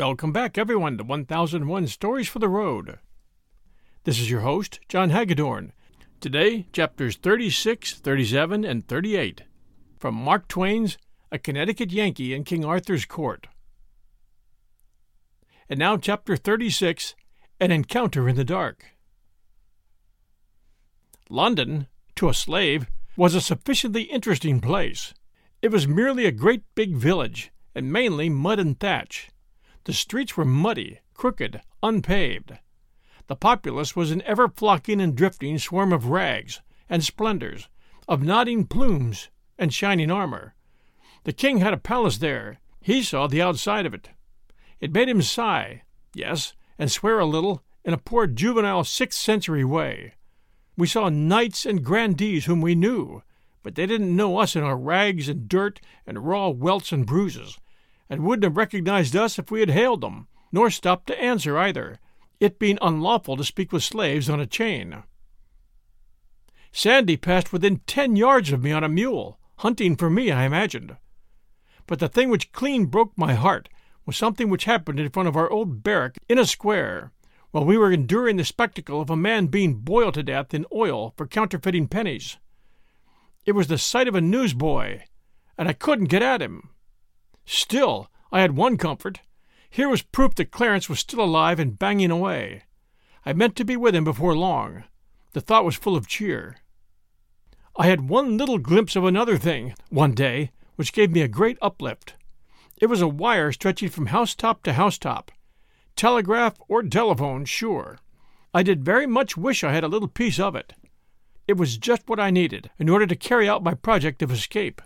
Welcome back, everyone, to 1001 Stories for the Road. This is your host, John Hagedorn. Today, chapters 36, 37, and 38 from Mark Twain's A Connecticut Yankee in King Arthur's Court. And now, chapter 36 An Encounter in the Dark. London, to a slave, was a sufficiently interesting place. It was merely a great big village, and mainly mud and thatch. The streets were muddy, crooked, unpaved. The populace was an ever flocking and drifting swarm of rags and splendors, of nodding plumes and shining armor. The king had a palace there. He saw the outside of it. It made him sigh, yes, and swear a little in a poor juvenile sixth century way. We saw knights and grandees whom we knew, but they didn't know us in our rags and dirt and raw welts and bruises, and wouldn't have recognized us if we had hailed them, nor stopped to answer either, it being unlawful to speak with slaves on a chain. Sandy passed within ten yards of me on a mule, hunting for me, I imagined. But the thing which clean broke my heart was something which happened in front of our old barrack in a square, while we were enduring the spectacle of a man being boiled to death in oil for counterfeiting pennies. It was the sight of a newsboy, and I couldn't get at him. Still, I had one comfort. Here was proof that Clarence was still alive and banging away. I meant to be with him before long. The thought was full of cheer. I had one little glimpse of another thing, one day, which gave me a great uplift. It was a wire stretching from housetop to housetop. Telegraph or telephone, sure. I did very much wish I had a little piece of it. It was just what I needed in order to carry out my project of escape.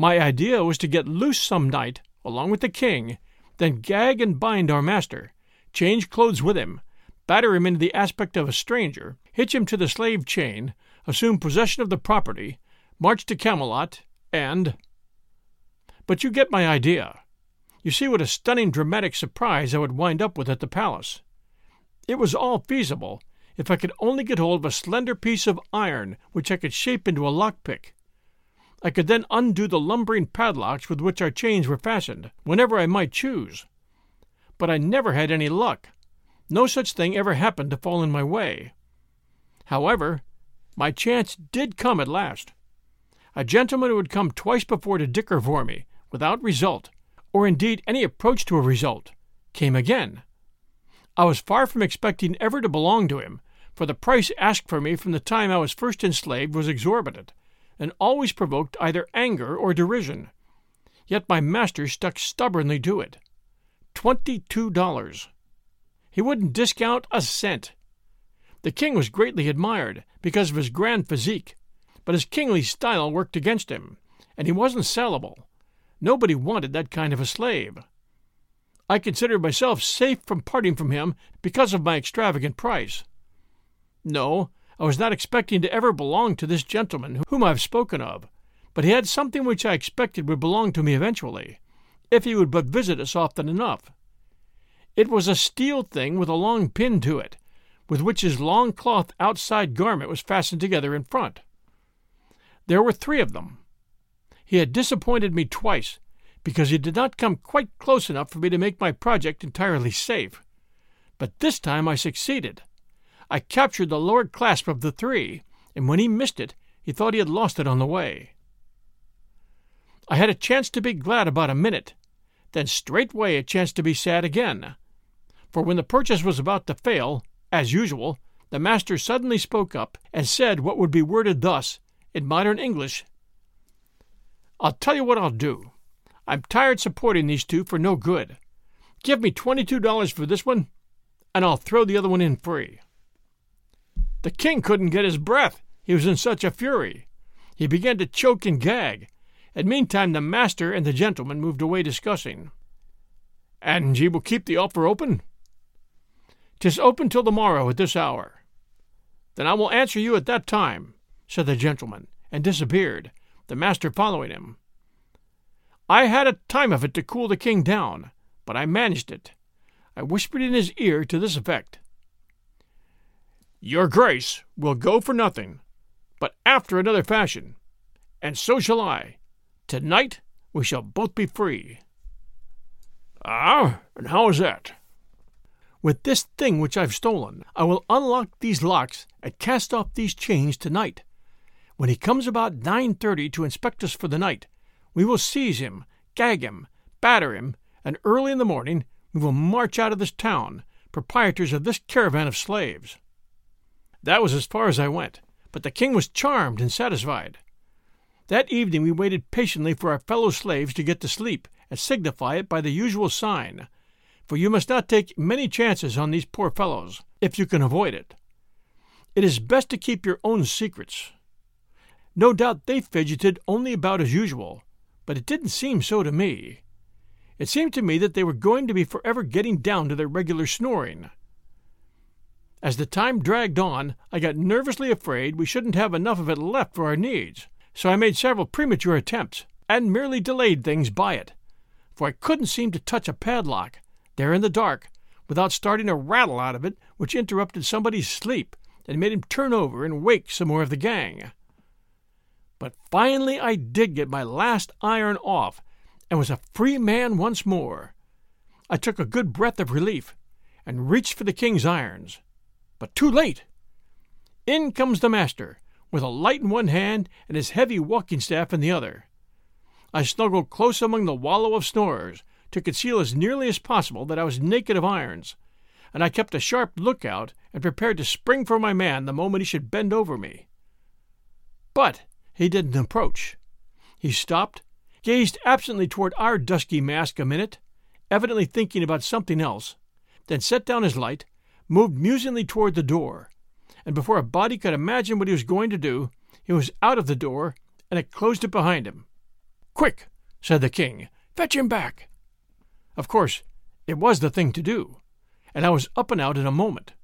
My idea was to get loose some night, along with the king, then gag and bind our master, change clothes with him, batter him into the aspect of a stranger, hitch him to the slave chain, assume possession of the property, march to Camelot, and. But you get my idea. You see what a stunning dramatic surprise I would wind up with at the palace. It was all feasible if I could only get hold of a slender piece of iron which I could shape into a lockpick. I could then undo the lumbering padlocks with which our chains were fastened, whenever I might choose. But I never had any luck. No such thing ever happened to fall in my way. However, my chance did come at last. A gentleman who had come twice before to dicker for me, without result, or indeed any approach to a result, came again. I was far from expecting ever to belong to him, for the price asked for me from the time I was first enslaved was exorbitant, and always provoked either anger or derision. Yet my master stuck stubbornly to it. Twenty two dollars. He wouldn't discount a cent. The king was greatly admired because of his grand physique, but his kingly style worked against him, and he wasn't sellable. Nobody wanted that kind of a slave. I considered myself safe from parting from him because of my extravagant price. No, I was not expecting to ever belong to this gentleman whom I have spoken of, but he had something which I expected would belong to me eventually, if he would but visit us often enough. It was a steel thing with a long pin to it, with which his long cloth outside garment was fastened together in front. There were three of them. He had disappointed me twice, because he did not come quite close enough for me to make my project entirely safe. But this time I succeeded. I captured the lower clasp of the three, and when he missed it, he thought he had lost it on the way. I had a chance to be glad about a minute, then straightway a chance to be sad again. For when the purchase was about to fail, as usual, the master suddenly spoke up and said what would be worded thus, in modern English I'll tell you what I'll do. I'm tired supporting these two for no good. Give me $22 for this one, and I'll throw the other one in free. The king couldn't get his breath, he was in such a fury. He began to choke and gag, and meantime the master and the gentleman moved away discussing. And ye will keep the offer open? Tis open till the morrow at this hour. Then I will answer you at that time, said the gentleman, and disappeared, the master following him. I had a time of it to cool the king down, but I managed it. I whispered in his ear to this effect Your grace will go for nothing, but after another fashion, and so shall I. Tonight we shall both be free. Ah, and how is that? With this thing which I've stolen, I will unlock these locks and cast off these chains tonight. When he comes about nine thirty to inspect us for the night, we will seize him, gag him, batter him, and early in the morning we will march out of this town, proprietors of this caravan of slaves. That was as far as I went, but the king was charmed and satisfied. That evening we waited patiently for our fellow slaves to get to sleep, and signify it by the usual sign, for you must not take many chances on these poor fellows, if you can avoid it. It is best to keep your own secrets. No doubt they fidgeted only about as usual, but it didn't seem so to me. It seemed to me that they were going to be forever getting down to their regular snoring. As the time dragged on, I got nervously afraid we shouldn't have enough of it left for our needs so I made several premature attempts, and merely delayed things by it, for I couldn't seem to touch a padlock, there in the dark, without starting a rattle out of it which interrupted somebody's sleep and made him turn over and wake some more of the gang. But finally I did get my last iron off, and was a free man once more. I took a good breath of relief, and reached for the king's irons. But too late! In comes the master, with a light in one hand and his heavy walking staff in the other. I snuggled close among the wallow of snorers to conceal as nearly as possible that I was naked of irons, and I kept a sharp lookout and prepared to spring for my man the moment he should bend over me. But he didn't approach. He stopped, gazed absently toward our dusky mask a minute, evidently thinking about something else, then set down his light, moved musingly toward the door, and before a body could imagine what he was going to do, he was out of the door, and had closed it behind him. Quick, said the king, fetch him back. Of course, it was the thing to do, and I was up and out in a moment.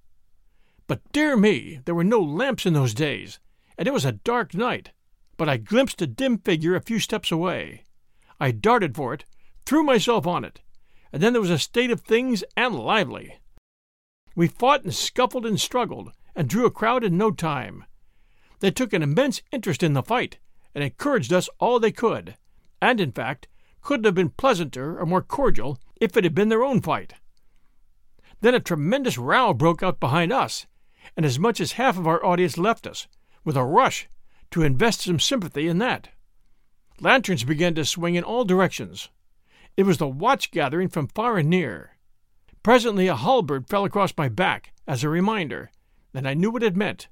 But dear me, there were no lamps in those days, and it was a dark night. But I glimpsed a dim figure a few steps away. I darted for it, threw myself on it, and then there was a state of things and lively. We fought and scuffled and struggled, and drew a crowd in no time. They took an immense interest in the fight, and encouraged us all they could, and, in fact, couldn't have been pleasanter or more cordial if it had been their own fight. Then a tremendous row broke out behind us, and as much as half of our audience left us, with a rush, to invest some sympathy in that. Lanterns began to swing in all directions. It was the watch gathering from far and near. Presently a halberd fell across my back as a reminder, and I knew what it meant.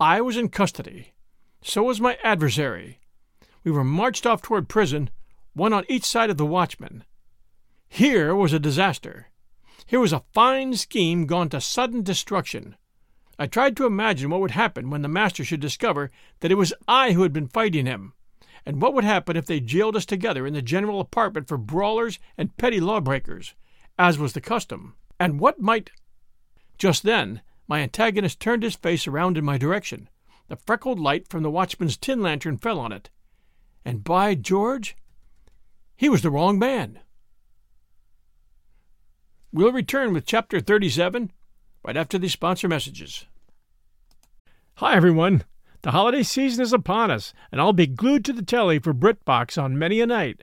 I was in custody. So was my adversary. We were marched off toward prison, one on each side of the watchman. Here was a disaster. Here was a fine scheme gone to sudden destruction. I tried to imagine what would happen when the master should discover that it was I who had been fighting him, and what would happen if they jailed us together in the general apartment for brawlers and petty lawbreakers, as was the custom, and what might. Just then, my antagonist turned his face around in my direction. The freckled light from the watchman's tin lantern fell on it, and by George, he was the wrong man. We'll return with Chapter 37 right after these sponsor messages. Hi, everyone. The holiday season is upon us, and I'll be glued to the telly for BritBox on many a night.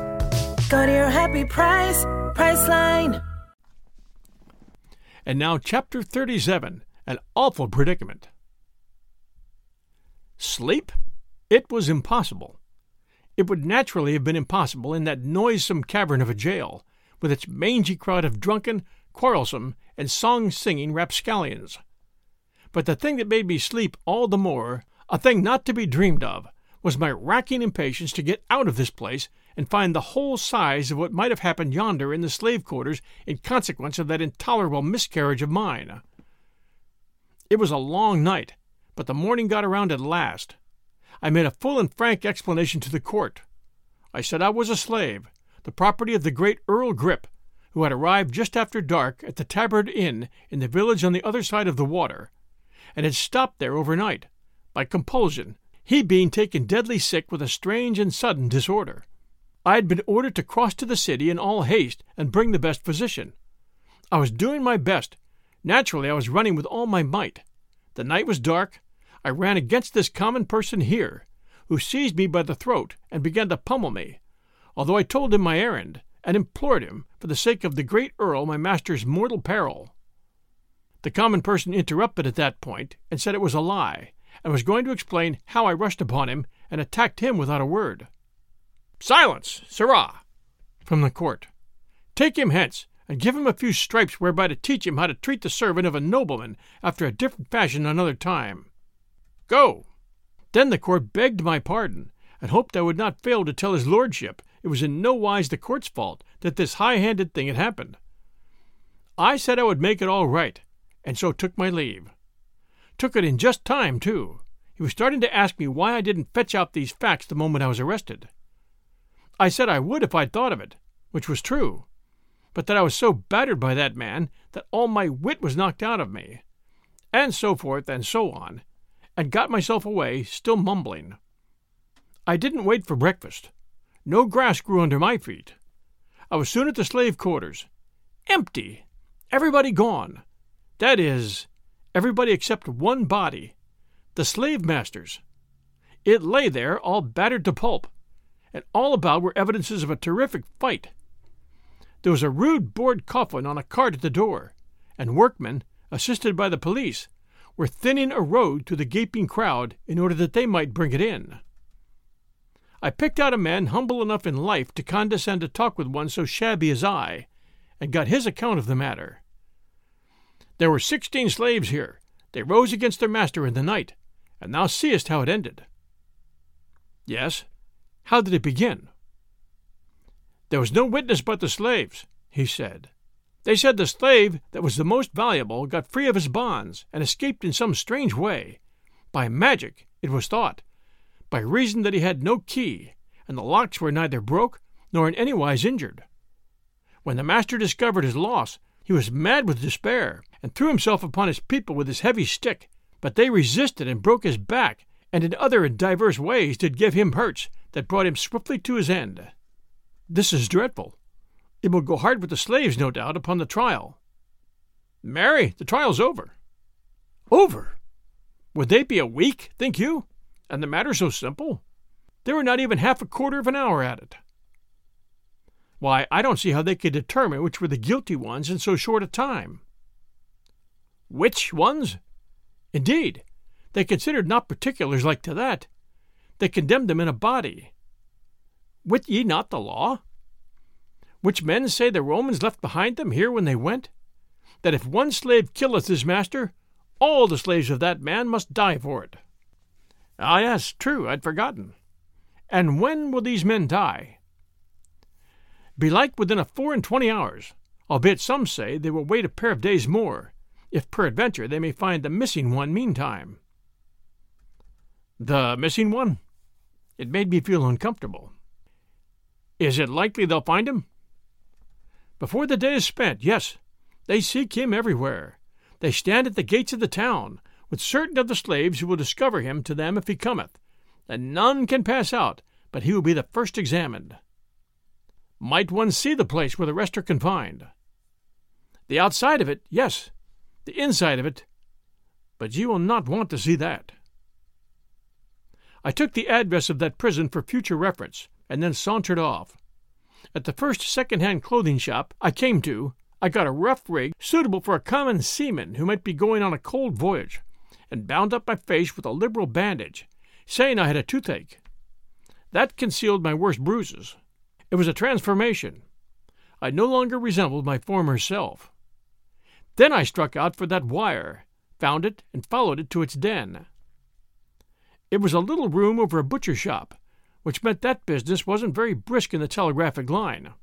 Go to your happy price, Priceline. And now, Chapter 37 An Awful Predicament. Sleep? It was impossible. It would naturally have been impossible in that noisome cavern of a jail, with its mangy crowd of drunken, quarrelsome, and song singing rapscallions. But the thing that made me sleep all the more, a thing not to be dreamed of, was my racking impatience to get out of this place and find the whole size of what might have happened yonder in the slave quarters in consequence of that intolerable miscarriage of mine. It was a long night, but the morning got around at last. I made a full and frank explanation to the court. I said I was a slave, the property of the great Earl Grip, who had arrived just after dark at the Tabard Inn in the village on the other side of the water, and had stopped there overnight, by compulsion, he being taken deadly sick with a strange and sudden disorder. I had been ordered to cross to the city in all haste and bring the best physician. I was doing my best. Naturally, I was running with all my might. The night was dark. I ran against this common person here, who seized me by the throat and began to pummel me, although I told him my errand, and implored him, for the sake of the great Earl, my master's mortal peril. The common person interrupted at that point and said it was a lie, and was going to explain how I rushed upon him and attacked him without a word. Silence, sirrah! from the court. Take him hence, and give him a few stripes whereby to teach him how to treat the servant of a nobleman after a different fashion another time. Go! Then the court begged my pardon, and hoped I would not fail to tell his lordship it was in no wise the court's fault that this high handed thing had happened. I said I would make it all right, and so took my leave. Took it in just time, too. He was starting to ask me why I didn't fetch out these facts the moment I was arrested. I said I would if I'd thought of it, which was true, but that I was so battered by that man that all my wit was knocked out of me, and so forth and so on, and got myself away, still mumbling. I didn't wait for breakfast. No grass grew under my feet. I was soon at the slave quarters. Empty! Everybody gone. That is, everybody except one body the slave master's. It lay there, all battered to pulp and all about were evidences of a terrific fight. There was a rude board coffin on a cart at the door, and workmen, assisted by the police, were thinning a road to the gaping crowd in order that they might bring it in. I picked out a man humble enough in life to condescend to talk with one so shabby as I, and got his account of the matter. There were sixteen slaves here. They rose against their master in the night, and thou seest how it ended. Yes, how did it begin? There was no witness but the slaves, he said. They said the slave that was the most valuable got free of his bonds and escaped in some strange way. By magic, it was thought, by reason that he had no key, and the locks were neither broke nor in any wise injured. When the master discovered his loss, he was mad with despair, and threw himself upon his people with his heavy stick. But they resisted and broke his back, and in other and divers ways did give him hurts that brought him swiftly to his end. This is dreadful. It will go hard with the slaves, no doubt, upon the trial. Marry, the trial's over. Over? Would they be a week, think you? And the matter so simple? They were not even half a quarter of an hour at it. Why, I don't see how they could determine which were the guilty ones in so short a time. Which ones? Indeed, they considered not particulars like to that. They condemned them in a body. Wit ye not the law? Which men say the Romans left behind them here when they went? That if one slave killeth his master, all the slaves of that man must die for it. Ah, yes, true, I'd forgotten. And when will these men die? Belike within a four and twenty hours, albeit some say they will wait a pair of days more, if peradventure they may find the missing one meantime. The missing one? It made me feel uncomfortable. Is it likely they'll find him? Before the day is spent, yes. They seek him everywhere. They stand at the gates of the town, with certain of the slaves who will discover him to them if he cometh, and none can pass out but he will be the first examined. Might one see the place where the rest are confined? The outside of it, yes, the inside of it, but you will not want to see that. I took the address of that prison for future reference, and then sauntered off. At the first second-hand clothing shop I came to, I got a rough rig suitable for a common seaman who might be going on a cold voyage, and bound up my face with a liberal bandage, saying I had a toothache. That concealed my worst bruises. It was a transformation. I no longer resembled my former self. Then I struck out for that wire, found it, and followed it to its den. It was a little room over a butcher shop, which meant that business wasn't very brisk in the telegraphic line.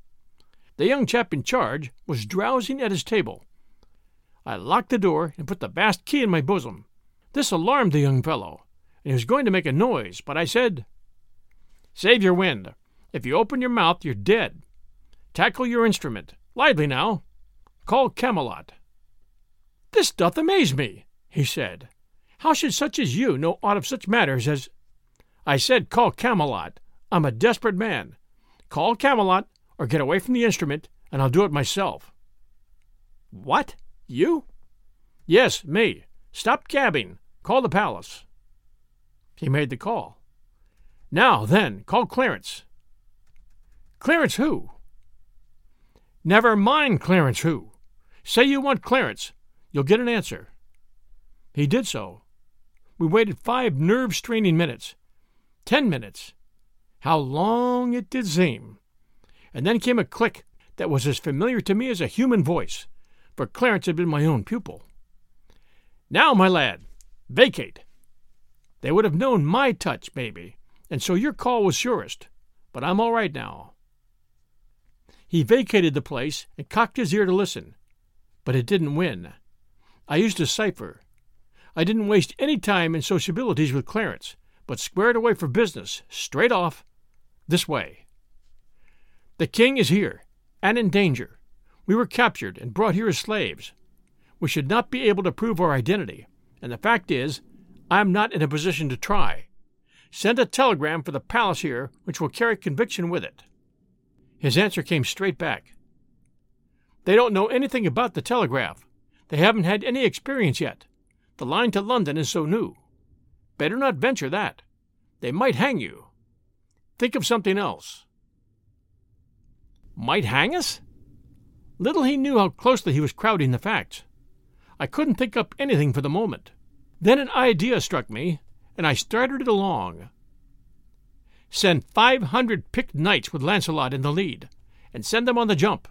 The young chap in charge was drowsing at his table. I locked the door and put the bast key in my bosom. This alarmed the young fellow, and he was going to make a noise, but I said, Save your wind. If you open your mouth, you're dead. Tackle your instrument. Lively now. Call Camelot. This doth amaze me, he said. How should such as you know aught of such matters as. I said, call Camelot. I'm a desperate man. Call Camelot, or get away from the instrument, and I'll do it myself. What? You? Yes, me. Stop gabbing. Call the palace. He made the call. Now, then, call Clarence. Clarence who? Never mind Clarence who. Say you want Clarence. You'll get an answer. He did so. We waited five nerve straining minutes. Ten minutes. How long it did seem. And then came a click that was as familiar to me as a human voice, for Clarence had been my own pupil. Now, my lad, vacate. They would have known my touch, maybe, and so your call was surest. But I'm all right now. He vacated the place and cocked his ear to listen, but it didn't win. I used a cipher. I didn't waste any time in sociabilities with Clarence, but squared away for business, straight off, this way. The king is here, and in danger. We were captured and brought here as slaves. We should not be able to prove our identity, and the fact is, I am not in a position to try. Send a telegram for the palace here, which will carry conviction with it. His answer came straight back. They don't know anything about the telegraph. They haven't had any experience yet. The line to London is so new. Better not venture that. They might hang you. Think of something else. Might hang us? Little he knew how closely he was crowding the facts. I couldn't think up anything for the moment. Then an idea struck me and I started it along. Send five hundred picked knights with Launcelot in the lead, and send them on the jump.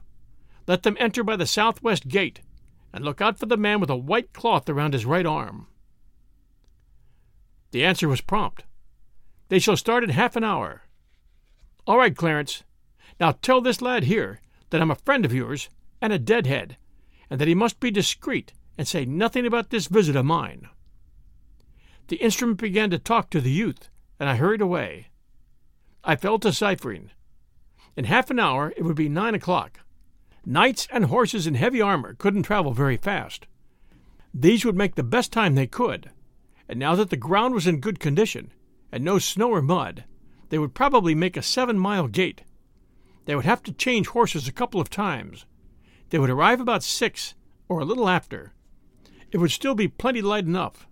Let them enter by the southwest gate, and look out for the man with a white cloth around his right arm. The answer was prompt. They shall start in half an hour. All right, Clarence. Now tell this lad here that I'm a friend of yours and a deadhead, and that he must be discreet and say nothing about this visit of mine. The instrument began to talk to the youth, and I hurried away. I fell to ciphering. In half an hour it would be nine o'clock. Knights and horses in heavy armor couldn't travel very fast. These would make the best time they could, and now that the ground was in good condition, and no snow or mud, they would probably make a seven mile gait. They would have to change horses a couple of times. They would arrive about six, or a little after. It would still be plenty light enough.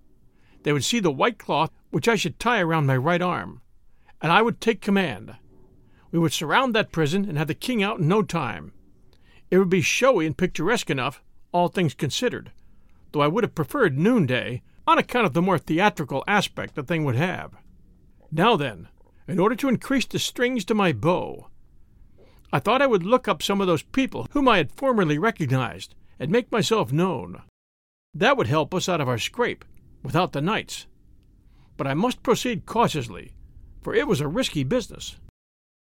They would see the white cloth which I should tie around my right arm, and I would take command. We would surround that prison and have the king out in no time. It would be showy and picturesque enough, all things considered, though I would have preferred noonday on account of the more theatrical aspect the thing would have. Now then, in order to increase the strings to my bow, I thought I would look up some of those people whom I had formerly recognized and make myself known. That would help us out of our scrape, without the knights. But I must proceed cautiously, for it was a risky business.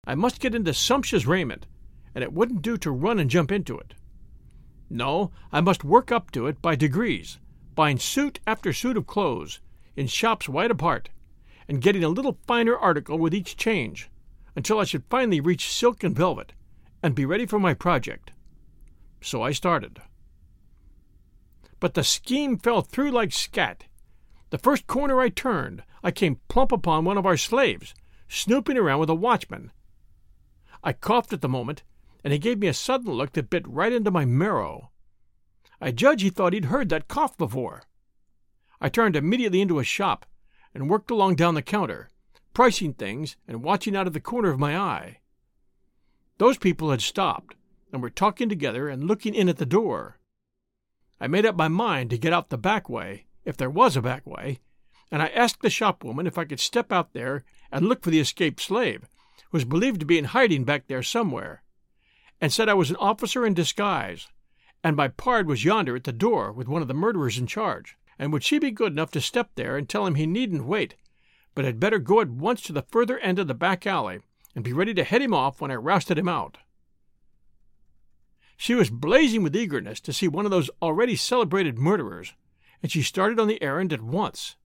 I must get into sumptuous raiment, and it wouldn't do to run and jump into it. No, I must work up to it by degrees, buying suit after suit of clothes, in shops wide apart, and getting a little finer article with each change, until I should finally reach silk and velvet, and be ready for my project. So I started. But the scheme fell through like scat. The first corner I turned, I came plump upon one of our slaves, snooping around with a watchman. I coughed at the moment, and he gave me a sudden look that bit right into my marrow. I judge he thought he'd heard that cough before. I turned immediately into a shop and worked along down the counter, pricing things and watching out of the corner of my eye. Those people had stopped and were talking together and looking in at the door. I made up my mind to get out the back way, if there was a back way, and I asked the shopwoman if I could step out there and look for the escaped slave, who was believed to be in hiding back there somewhere and said I was an officer in disguise, and my pard was yonder at the door with one of the murderers in charge, and would she be good enough to step there and tell him he needn't wait, but had better go at once to the further end of the back alley and be ready to head him off when I rousted him out. She was blazing with eagerness to see one of those already celebrated murderers, and she started on the errand at once.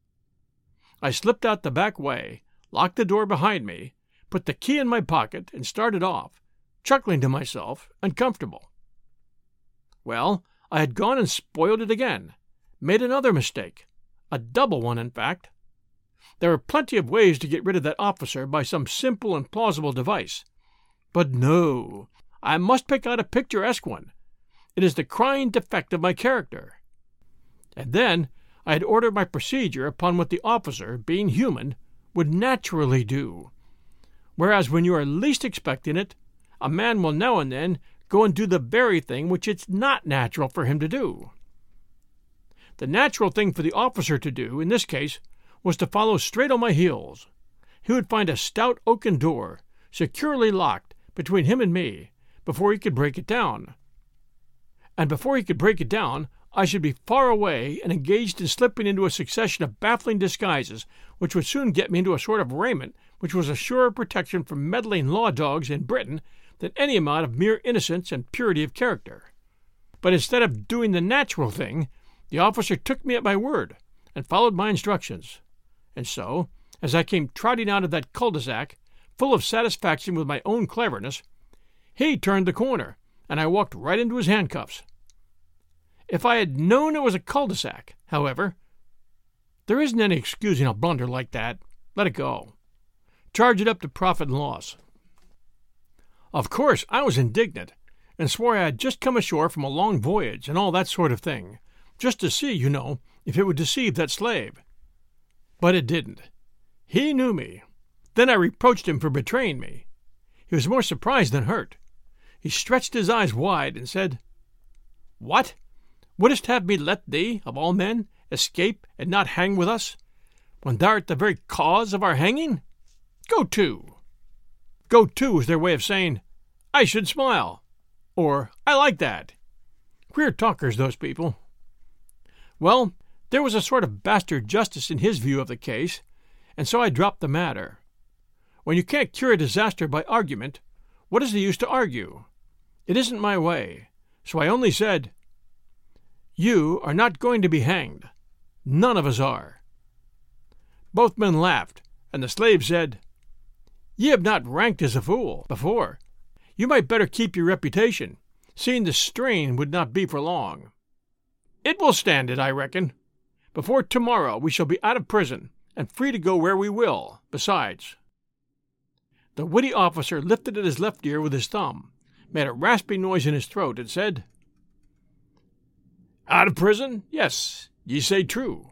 I slipped out the back way, locked the door behind me, put the key in my pocket, and started off, chuckling to myself, and comfortable. Well, I had gone and spoiled it again, made another mistake, a double one, in fact. There were plenty of ways to get rid of that officer by some simple and plausible device. But no, I must pick out a picturesque one. It is the crying defect of my character. And then I had ordered my procedure upon what the officer, being human, would naturally do. Whereas when you are least expecting it, a man will now and then go and do the very thing which it's not natural for him to do. The natural thing for the officer to do, in this case, was to follow straight on my heels. He would find a stout oaken door, securely locked, between him and me, before he could break it down. And before he could break it down, I should be far away and engaged in slipping into a succession of baffling disguises, which would soon get me into a sort of raiment which was a surer protection from meddling law dogs in Britain than any amount of mere innocence and purity of character. But instead of doing the natural thing, the officer took me at my word and followed my instructions. And so, as I came trotting out of that cul-de-sac, full of satisfaction with my own cleverness, he turned the corner, and I walked right into his handcuffs. If I had known it was a cul-de-sac, however, there isn't any excusing a blunder like that. Let it go. Charge it up to profit and loss. Of course, I was indignant, and swore I had just come ashore from a long voyage and all that sort of thing, just to see, you know, if it would deceive that slave. But it didn't. He knew me. Then I reproached him for betraying me. He was more surprised than hurt. He stretched his eyes wide and said, What? Wouldst have me let thee, of all men, escape and not hang with us, when thou art the very cause of our hanging? Go to! Go to is their way of saying, I should smile, or I like that. Queer talkers, those people. Well, there was a sort of bastard justice in his view of the case, and so I dropped the matter. When you can't cure a disaster by argument, what is the use to argue? It isn't my way, so I only said, You are not going to be hanged. None of us are. Both men laughed, and the slave said, Ye have not ranked as a fool before. You might better keep your reputation, seeing the strain would not be for long. It will stand it, I reckon. Before tomorrow we shall be out of prison and free to go where we will, besides. The witty officer lifted at his left ear with his thumb, made a raspy noise in his throat, and said, Out of prison? Yes, ye say true,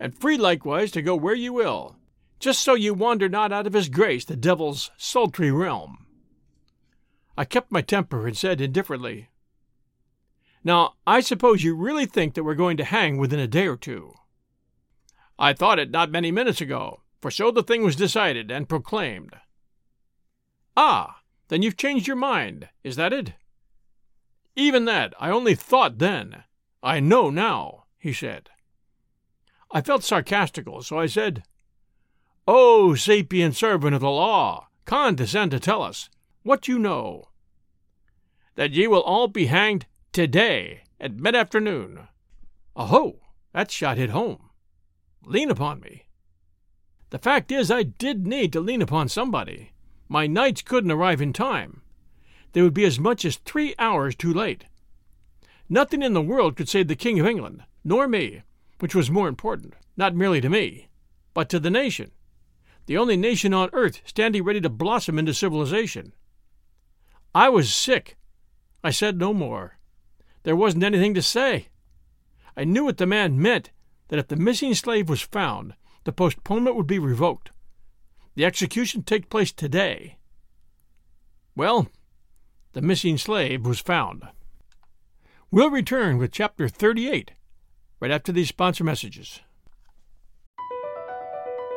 and free likewise to go where ye will, just so you wander not out of his grace, the devil's sultry realm. I kept my temper and said indifferently, Now, I suppose you really think that we're going to hang within a day or two. I thought it not many minutes ago, for so the thing was decided and proclaimed. Ah, then you've changed your mind, is that it? Even that, I only thought then. I know now, he said. I felt sarcastical, so I said, O sapient servant of the law, condescend to tell us what you know. That ye will all be hanged today at mid afternoon. Aho! That shot hit home. Lean upon me. The fact is, I did need to lean upon somebody. My knights couldn't arrive in time. They would be as much as three hours too late. Nothing in the world could save the King of England, nor me, which was more important, not merely to me, but to the nation, the only nation on earth standing ready to blossom into civilization. I was sick. I said no more. There wasn't anything to say. I knew what the man meant that if the missing slave was found, the postponement would be revoked. The execution takes place today. Well, the missing slave was found. We'll return with Chapter 38 right after these sponsor messages.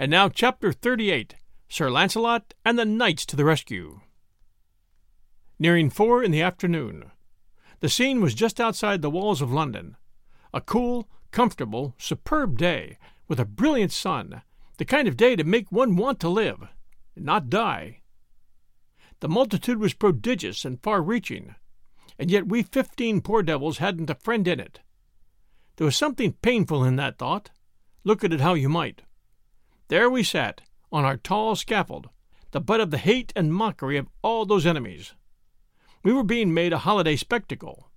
And now Chapter 38, Sir Launcelot and the Knights to the Rescue. Nearing four in the afternoon. The scene was just outside the walls of London. A cool, comfortable, superb day, with a brilliant sun, the kind of day to make one want to live, not die. The multitude was prodigious and far reaching, and yet we fifteen poor devils hadn't a friend in it. There was something painful in that thought. Look at it how you might. There we sat, on our tall scaffold, the butt of the hate and mockery of all those enemies. We were being made a holiday spectacle.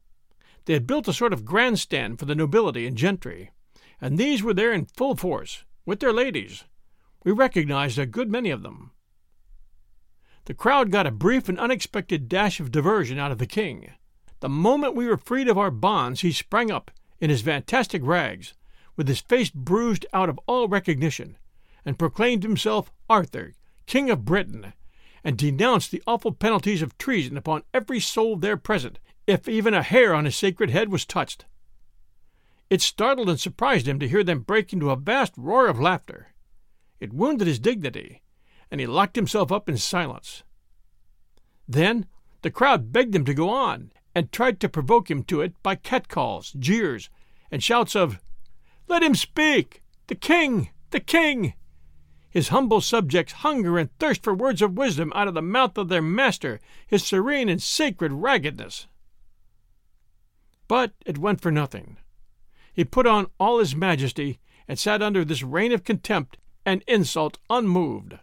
They had built a sort of grandstand for the nobility and gentry, and these were there in full force, with their ladies. We recognized a good many of them. The crowd got a brief and unexpected dash of diversion out of the king. The moment we were freed of our bonds, he sprang up, in his fantastic rags, with his face bruised out of all recognition, and proclaimed himself Arthur, King of Britain, and denounced the awful penalties of treason upon every soul there present, if even a hair on his sacred head was touched. It startled and surprised him to hear them break into a vast roar of laughter. It wounded his dignity, and he locked himself up in silence. Then the crowd begged him to go on, and tried to provoke him to it by catcalls, jeers, and shouts of, Let him speak! The king! The king! His humble subjects hunger and thirst for words of wisdom out of the mouth of their master, his serene and sacred raggedness. But it went for nothing. He put on all his majesty and sat under this rain of contempt and insult unmoved.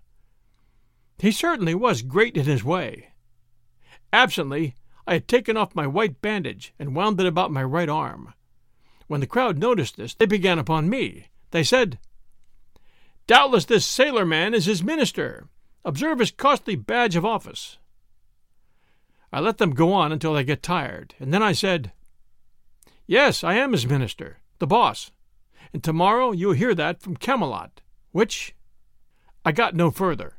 He certainly was great in his way. Absently, I had taken off my white bandage and wound it about my right arm. When the crowd noticed this, they began upon me. They said, Doubtless this sailor man is his minister. Observe his costly badge of office. I let them go on until they get tired, and then I said, Yes, I am his minister, the boss, and tomorrow you'll hear that from Camelot which I got no further.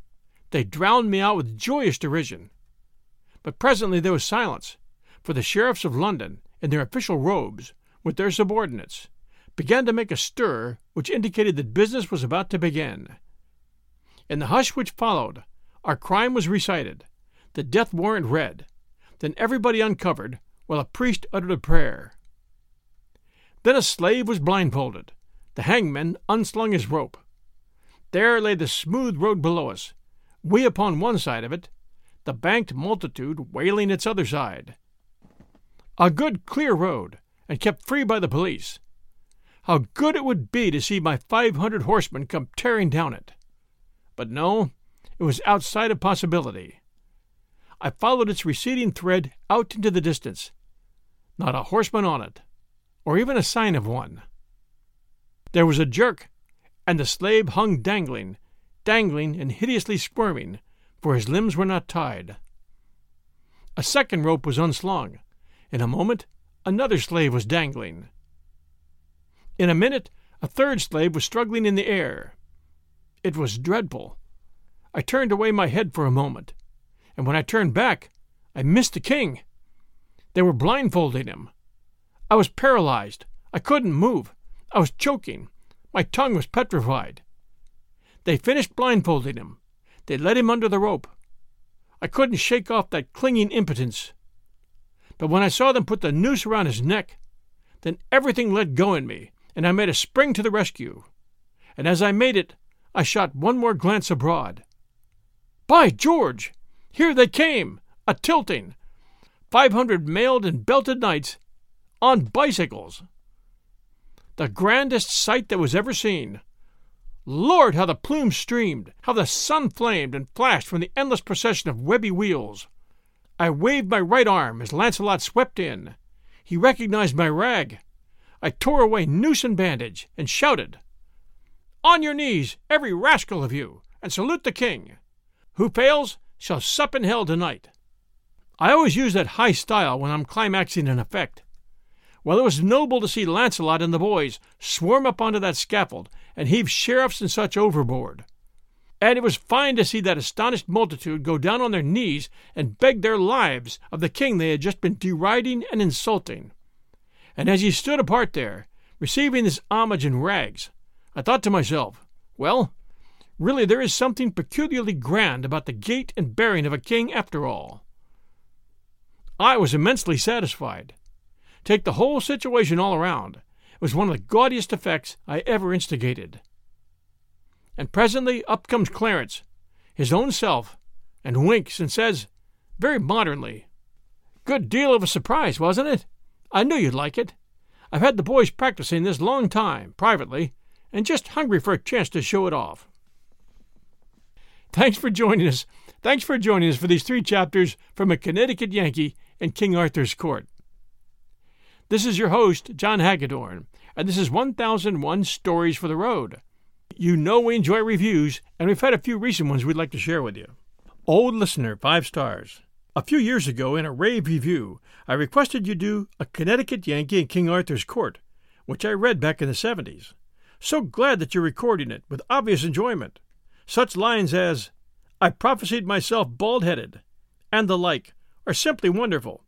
They drowned me out with joyous derision. But presently there was silence, for the sheriffs of London, in their official robes, with their subordinates, began to make a stir which indicated that business was about to begin. In the hush which followed, our crime was recited, the death warrant read, then everybody uncovered, while a priest uttered a prayer. Then a slave was blindfolded. The hangman unslung his rope. There lay the smooth road below us, we upon one side of it, the banked multitude wailing its other side. A good clear road, and kept free by the police. How good it would be to see my five hundred horsemen come tearing down it! But no, it was outside of possibility. I followed its receding thread out into the distance. Not a horseman on it, or even a sign of one. There was a jerk, and the slave hung dangling, dangling and hideously squirming, for his limbs were not tied. A second rope was unslung. In a moment, another slave was dangling. In a minute, a third slave was struggling in the air. It was dreadful. I turned away my head for a moment, and when I turned back, I missed the king. They were blindfolding him. I was paralyzed. I couldn't move. I was choking. My tongue was petrified. They finished blindfolding him. They led him under the rope. I couldn't shake off that clinging impotence. But when I saw them put the noose around his neck, then everything let go in me, and I made a spring to the rescue. And as I made it, I shot one more glance abroad. By George! Here they came, a tilting. Five hundred mailed and belted knights on bicycles. The grandest sight that was ever seen. Lord, how the plumes streamed, how the sun flamed and flashed from the endless procession of webby wheels. I waved my right arm as Launcelot swept in. He recognized my rag. I tore away noose and bandage, and shouted, On your knees, every rascal of you, and salute the king. Who fails shall sup in hell tonight. I always use that high style when I'm climaxing an effect. Well, it was noble to see Launcelot and the boys swarm up onto that scaffold and heave sheriffs and such overboard. And it was fine to see that astonished multitude go down on their knees and beg their lives of the king they had just been deriding and insulting. And as he stood apart there, receiving this homage in rags, I thought to myself, well, really there is something peculiarly grand about the gait and bearing of a king after all. I was immensely satisfied. Take the whole situation all around, it was one of the gaudiest effects I ever instigated. And presently up comes Clarence, his own self, and winks and says, very modernly, Good deal of a surprise, wasn't it? I knew you'd like it. I've had the boys practicing this long time, privately, and just hungry for a chance to show it off. Thanks for joining us. Thanks for joining us for these three chapters from a Connecticut Yankee in King Arthur's court. This is your host, John Hagedorn, and this is 1001 Stories for the Road. You know we enjoy reviews, and we've had a few recent ones we'd like to share with you. Old listener, five stars. A few years ago, in a rave review, I requested you do A Connecticut Yankee in King Arthur's Court, which I read back in the 70s. So glad that you're recording it with obvious enjoyment. Such lines as, I prophesied myself bald headed, and the like, are simply wonderful.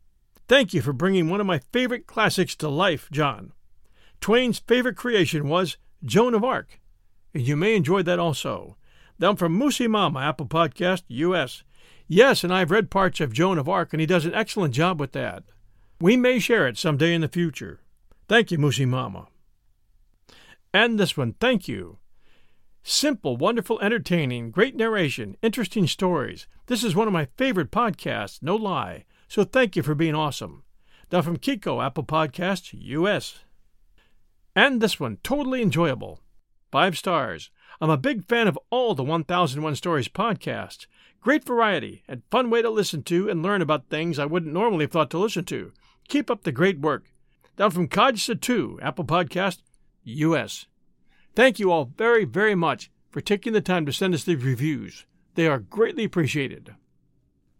Thank you for bringing one of my favorite classics to life, John. Twain's favorite creation was Joan of Arc, and you may enjoy that also. Down from Moosey Mama, Apple Podcast, U.S. Yes, and I've read parts of Joan of Arc, and he does an excellent job with that. We may share it some day in the future. Thank you, Moosey Mama. And this one, thank you. Simple, wonderful, entertaining, great narration, interesting stories. This is one of my favorite podcasts, no lie. So thank you for being awesome. Now from Kiko, Apple Podcasts, US. And this one, totally enjoyable. Five stars. I'm a big fan of all the 1001 Stories podcasts. Great variety and fun way to listen to and learn about things I wouldn't normally have thought to listen to. Keep up the great work. Down from Kajsa 2, Apple Podcast, US. Thank you all very, very much for taking the time to send us these reviews. They are greatly appreciated.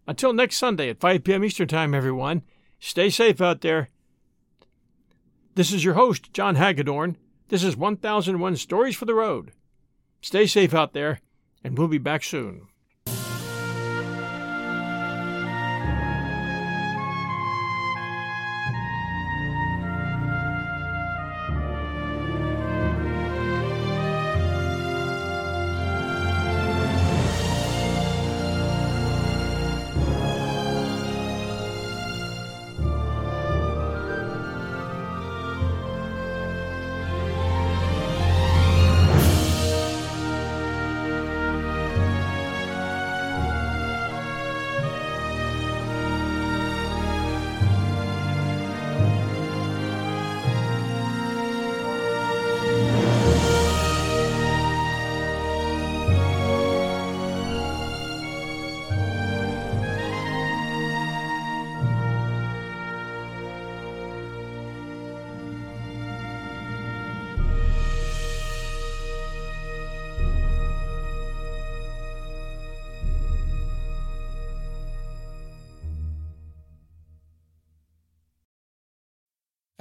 Until next Sunday at 5 p.m. Eastern Time, everyone, stay safe out there. This is your host, John Hagedorn. This is 1001 Stories for the Road. Stay safe out there, and we'll be back soon.